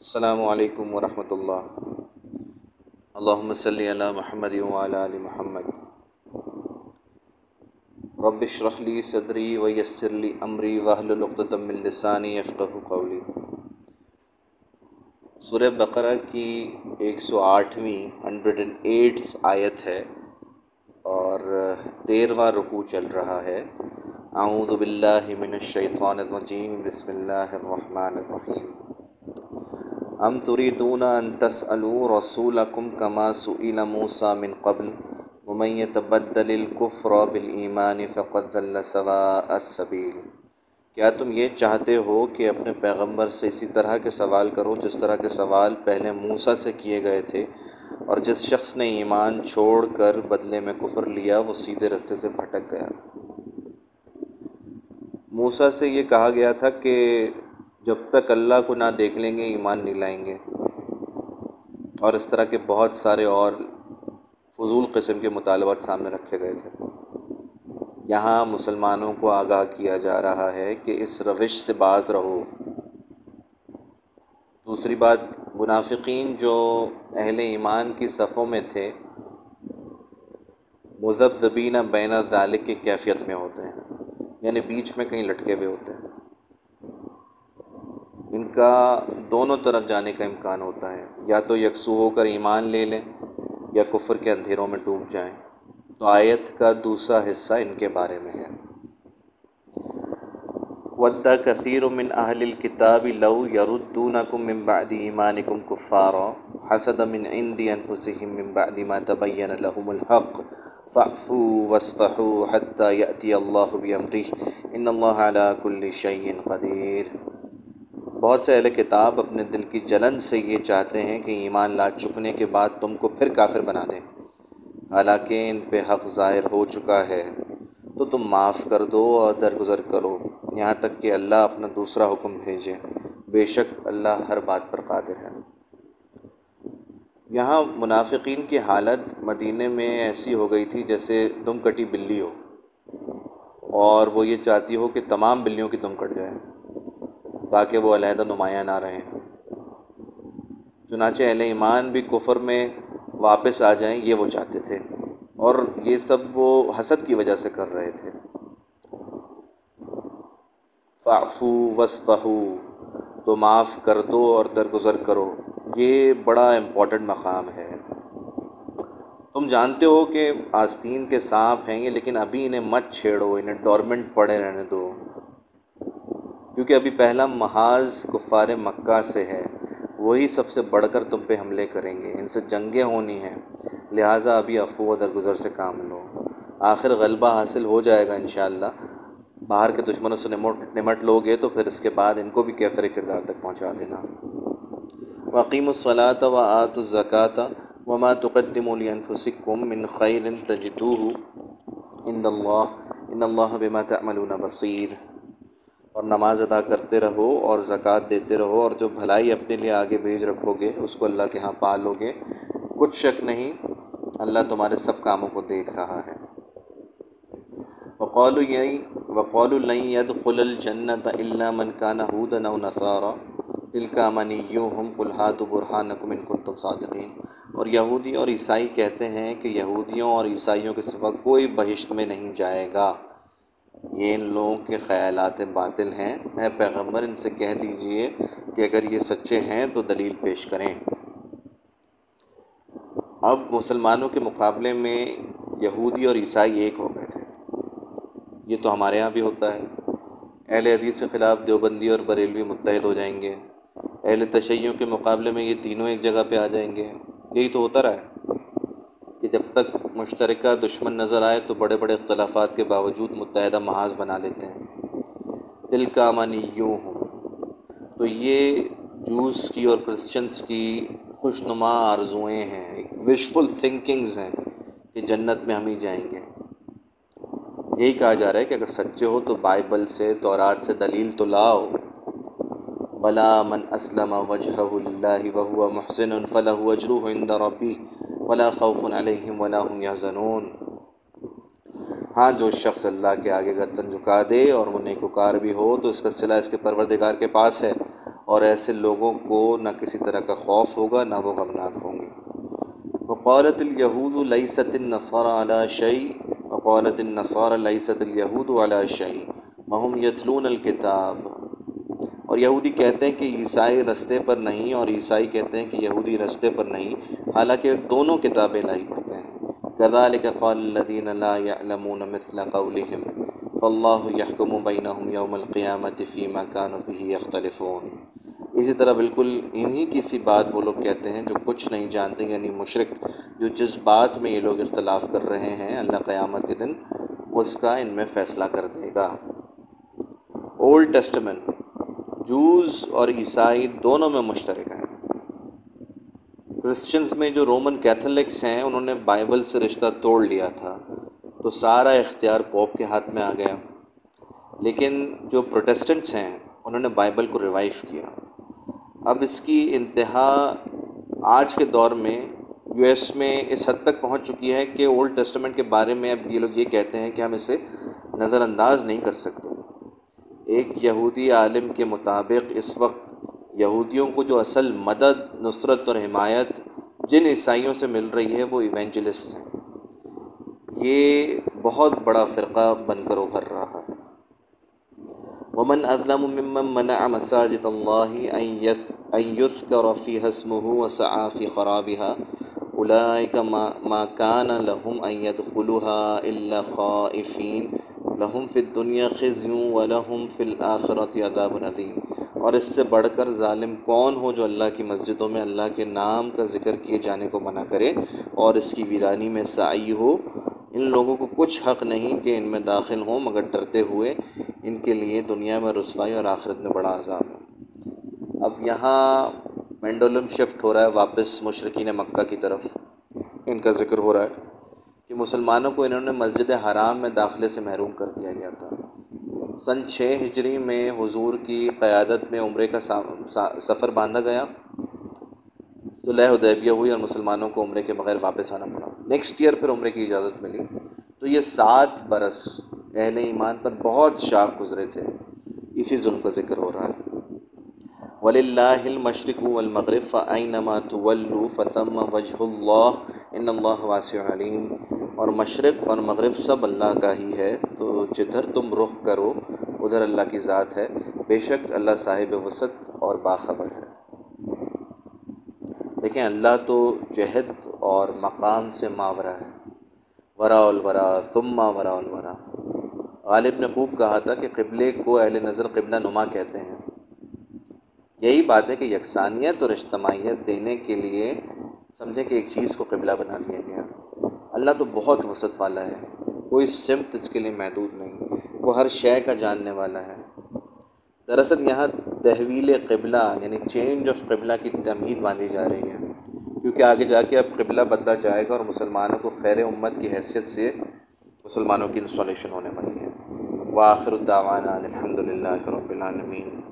السلام علیکم ورحمۃ اللہ۔ اللہم صلی علی محمد وعلی آل محمد۔ رب اشرح لی صدری ویسر لی امری واحلل عقدۃ من لسانی یفقهوا قولی۔ سورہ بقرہ کی ایک سو آٹھویں ہنڈریڈ اینڈ ایٹس آیت ہے اور تیرواں رکوع چل رہا ہے۔ اعوذ باللہ من الشیطان الرجیم۔ بسم اللہ الرحمن الرحیم۔ ام تریدون ان تسألوا رسولکم کما سئل موسیٰ من قبل؟ ومن يتبدل الكفر بالایمان فقد ضل سواء السبیل کیا تم یہ چاہتے ہو کہ اپنے پیغمبر سے اسی طرح کے سوال کرو جس طرح کے سوال پہلے موسیٰ سے کیے گئے تھے؟ اور جس شخص نے ایمان چھوڑ کر بدلے میں کفر لیا، وہ سیدھے رستے سے بھٹک گیا۔ موسیٰ سے یہ کہا گیا تھا کہ جب تک اللہ کو نہ دیکھ لیں گے، ایمان نہیں لائیں گے۔ اور اس طرح کے بہت سارے اور فضول قسم کے مطالبات سامنے رکھے گئے تھے۔ یہاں مسلمانوں کو آگاہ کیا جا رہا ہے کہ اس روش سے باز رہو۔ دوسری بات، منافقین جو اہل ایمان کی صفوں میں تھے مذہب بین ذالک کی کیفیت میں ہوتے ہیں۔ یعنی بیچ میں کہیں لٹکے ہوئے ہوتے ہیں۔ ان کا دونوں طرف جانے کا امکان ہوتا ہے۔ یا تو یکسو ہو کر ایمان لے لیں یا کفر کے اندھیروں میں ڈوب جائیں۔ تو آیت کا دوسرا حصہ ان کے بارے میں ہے۔ ودا کثیر من اہل الکتاب لو یردونکم من بعد ایمانکم کفارا حسد من عند انفسهم من بعد ما تبین لهم الحق فاعفوا واصفحوا حتى یأتی اللہ بامره ان اللہ علی کل شیء قدیر بہت سے اہل کتاب اپنے دل کی جلن سے یہ چاہتے ہیں کہ ایمان لا چکنے کے بعد تم کو پھر کافر بنا دیں۔ حالانکہ ان پہ حق ظاہر ہو چکا ہے۔ تو تم معاف کر دو اور درگزر کرو۔ یہاں تک کہ اللہ اپنا دوسرا حکم بھیجے۔ بے شک اللہ ہر بات پر قادر ہے۔ یہاں منافقین کی حالت مدینہ میں ایسی ہو گئی تھی جیسے دم کٹی بلی ہو۔ اور وہ یہ چاہتی ہو کہ تمام بلیوں کی دم کٹ جائے۔ تاکہ وہ علیحدہ نمایاں نہ رہیں۔ چنانچہ اہل ایمان بھی کفر میں واپس آ جائیں، یہ وہ چاہتے تھے۔ اور یہ سب وہ حسد کی وجہ سے کر رہے تھے۔ فعفو وصفہو تو معاف کر دو اور درگزر کرو۔ یہ بڑا امپورٹنٹ مقام ہے۔ تم جانتے ہو کہ آستین کے سانپ ہیں یہ، لیکن ابھی انہیں مت چھیڑو، انہیں ڈورمنٹ پڑے رہنے دو۔ کیونکہ ابھی پہلا محاذ کفار مکہ سے ہے، وہی سب سے بڑھ کر تم پہ حملے کریں گے۔ ان سے جنگیں ہونی ہیں، لہٰذا ابھی افو درگزر سے کام لو۔ آخر غلبہ حاصل ہو جائے گا انشاءاللہ۔ باہر کے دشمنوں سے نمٹ نمٹ لو گے تو پھر اس کے بعد ان کو بھی کیفر کردار تک پہنچا دینا۔ وقیم الصلاۃ و آت الزکۃ وما تقدم لانفسکم من خیر تجدوه۔ ان اللہ ان اللہ بما تعملون بصیر اور نماز ادا کرتے رہو اور زکوٰۃ دیتے رہو اور جو بھلائی اپنے لیے آگے بھیج رکھو گے، اس کو اللہ کے ہاں پا لو گے۔ کچھ شک نہیں، اللہ تمہارے سب کاموں کو دیکھ رہا ہے۔ وقول وقول اللہ قل الجنت اللہ من کا نحود نو نصارہ دل کا ہم قلحات برحان صادقین۔ اور یہودی اور عیسائی کہتے ہیں کہ یہودیوں اور عیسائیوں کے سوا کوئی بہشت میں نہیں جائے گا۔ یہ ان لوگوں کے خیالات باطل ہیں۔ اے پیغمبر، ان سے کہہ دیجیے کہ اگر یہ سچے ہیں تو دلیل پیش کریں۔ اب مسلمانوں کے مقابلے میں یہودی اور عیسائی ایک ہو گئے تھے۔ یہ تو ہمارے یہاں بھی ہوتا ہے۔ اہل حدیث کے خلاف دیوبندی اور بریلوی متحد ہو جائیں گے۔ اہل تشیعوں کے مقابلے میں یہ تینوں ایک جگہ پہ آ جائیں گے۔ یہی تو ہوتا رہا ہے۔ کہ جب تک مشترکہ دشمن نظر آئے تو بڑے بڑے اختلافات کے باوجود متحدہ محاذ بنا لیتے ہیں۔ دل کا منی یوں ہوں تو یہ جوس کی اور کرسچنس کی خوش نما آرزوئیں ہیں، ایک وشفل تھنکنگز ہیں کہ جنت میں ہم ہی جائیں گے۔ یہی کہا جا رہا ہے کہ اگر سچے ہو تو بائبل سے، تورات سے دلیل تو لاؤ۔ بلا من اسلم وجہ اللہ وهو محسن فلاح اجرو عند ربی ولا خوف علیہم ولا هم يحزنون۔ ہاں جو شخص اللہ کے آگے گردن جھکا دے اور وہ نیکوکار بھی ہو، تو اس کا صلہ اس کے پروردگار کے پاس ہے۔ اور ایسے لوگوں کو نہ کسی طرح کا خوف ہوگا، نہ وہ غمناک ہوں گے۔ وقالت الہود لیست النصار علی شعی وقالت النصار لیست الہود علی شعی مہم یتلون الکتاب اور یہودی کہتے ہیں کہ عیسائی رستے پر نہیں اور عیسائی کہتے ہیں کہ یہودی رستے پر نہیں، حالانکہ دونوں کتابیں لائی پڑھتے ہیں۔ كذلك قال الذين لا يعلمون مثل قولهم فالله يحكم بينهم يوم القيامة فيما كانوا فيه اسی طرح بالکل انہی کی سی بات وہ لوگ کہتے ہیں جو کچھ نہیں جانتے یعنی مشرق جو جس بات میں یہ لوگ اختلاف کر رہے ہیں اللہ قیامت کے دن، اس کا ان میں فیصلہ کر دے گا۔ اولڈ ٹیسٹمنٹ جوز اور عیسائی دونوں میں مشترک ہیں۔ کرسچنز میں جو رومن کیتھولکس ہیں، انہوں نے بائبل سے رشتہ توڑ لیا تھا، تو سارا اختیار پوپ کے ہاتھ میں آ گیا۔ لیکن جو پروٹیسٹنٹس ہیں، انہوں نے بائبل کو ریوائو کیا۔ اب اس کی انتہا آج کے دور میں یو ایس میں اس حد تک پہنچ چکی ہے کہ اولڈ ٹیسٹمنٹ کے بارے میں اب یہ لوگ یہ کہتے ہیں کہ ہم اسے نظر انداز نہیں کر سکتے۔ ایک یہودی عالم کے مطابق اس وقت یہودیوں کو جو اصل مدد، نصرت اور حمایت جن عیسائیوں سے مل رہی ہے، وہ ایونجلسٹ ہیں۔ یہ بہت بڑا فرقہ بن کر ابھر رہا ہے۔ ومن اظلم ممن منع مساجد الله ان يذكر فيها اسمه وسعى في خرابها اولئك ما كان لهم ان يدخلوها الا خائفين لہم فی دنیا خزیوں و لہم فی الآخرت عذاب ندیم اور اس سے بڑھ کر ظالم کون ہو جو اللہ کی مسجدوں میں اللہ کے نام کا ذکر کیے جانے کو منع کرے اور اس کی ویرانی میں سائی ہو؟ ان لوگوں کو کچھ حق نہیں کہ ان میں داخل ہوں، مگر ڈرتے ہوئے ان کے لیے دنیا میں رسوائی اور آخرت میں بڑا عذاب ہے۔ اب یہاں پینڈولم شفٹ ہو رہا ہے، واپس مشرقین مکہ کی طرف۔ ان کا ذکر ہو رہا ہے۔ کہ مسلمانوں کو انہوں نے مسجد حرام میں داخلے سے محروم کر دیا گیا تھا۔ سن چھ ہجری میں حضور کی قیادت میں عمرے کا سفر باندھا گیا۔ تو لہ ادیبیہ ہوئی اور مسلمانوں کو عمرے کے بغیر واپس آنا پڑا۔ نیکسٹ ایئر پھر عمرے کی اجازت ملی۔ تو یہ سات برس اہل ایمان پر بہت شاخ گزرے تھے۔ اسی ظلم کا ذکر ہو رہا ہے۔ ولی اللہ المشرق والمغرب فعینما طلو فتم وجہ اللہ ان اللہ واسع علیم اور مشرق اور مغرب سب اللہ کا ہی ہے، تو جدھر تم رخ کرو، ادھر اللہ کی ذات ہے۔ بے شک اللہ صاحب وسط اور باخبر ہے۔ دیکھیں، اللہ تو جہد اور مقام سے ماورہ ہے۔ ورا الورا ثمہ ورا الورا۔ غالب نے خوب کہا تھا کہ قبلے کو اہل نظر قبلہ نما کہتے ہیں۔ یہی بات ہے کہ یکسانیت اور اجتماعیت دینے کے لیے سمجھیں کہ ایک چیز کو قبلہ بنا دیا گیا۔ اللہ تو بہت وسعت والا ہے۔ کوئی سمت اس کے لیے محدود نہیں، وہ ہر شے کا جاننے والا ہے۔ دراصل یہاں تحویل قبلہ یعنی چینج آف قبلہ کی تمہید باندھی جا رہی ہے۔ کیونکہ آگے جا کے اب قبلہ بدلا جائے گا اور مسلمانوں کو خیر امت کی حیثیت سے مسلمانوں کی انسٹالیشن ہونے والی ہے۔ وآخر الدعوانا الحمد للہ رب العالمین۔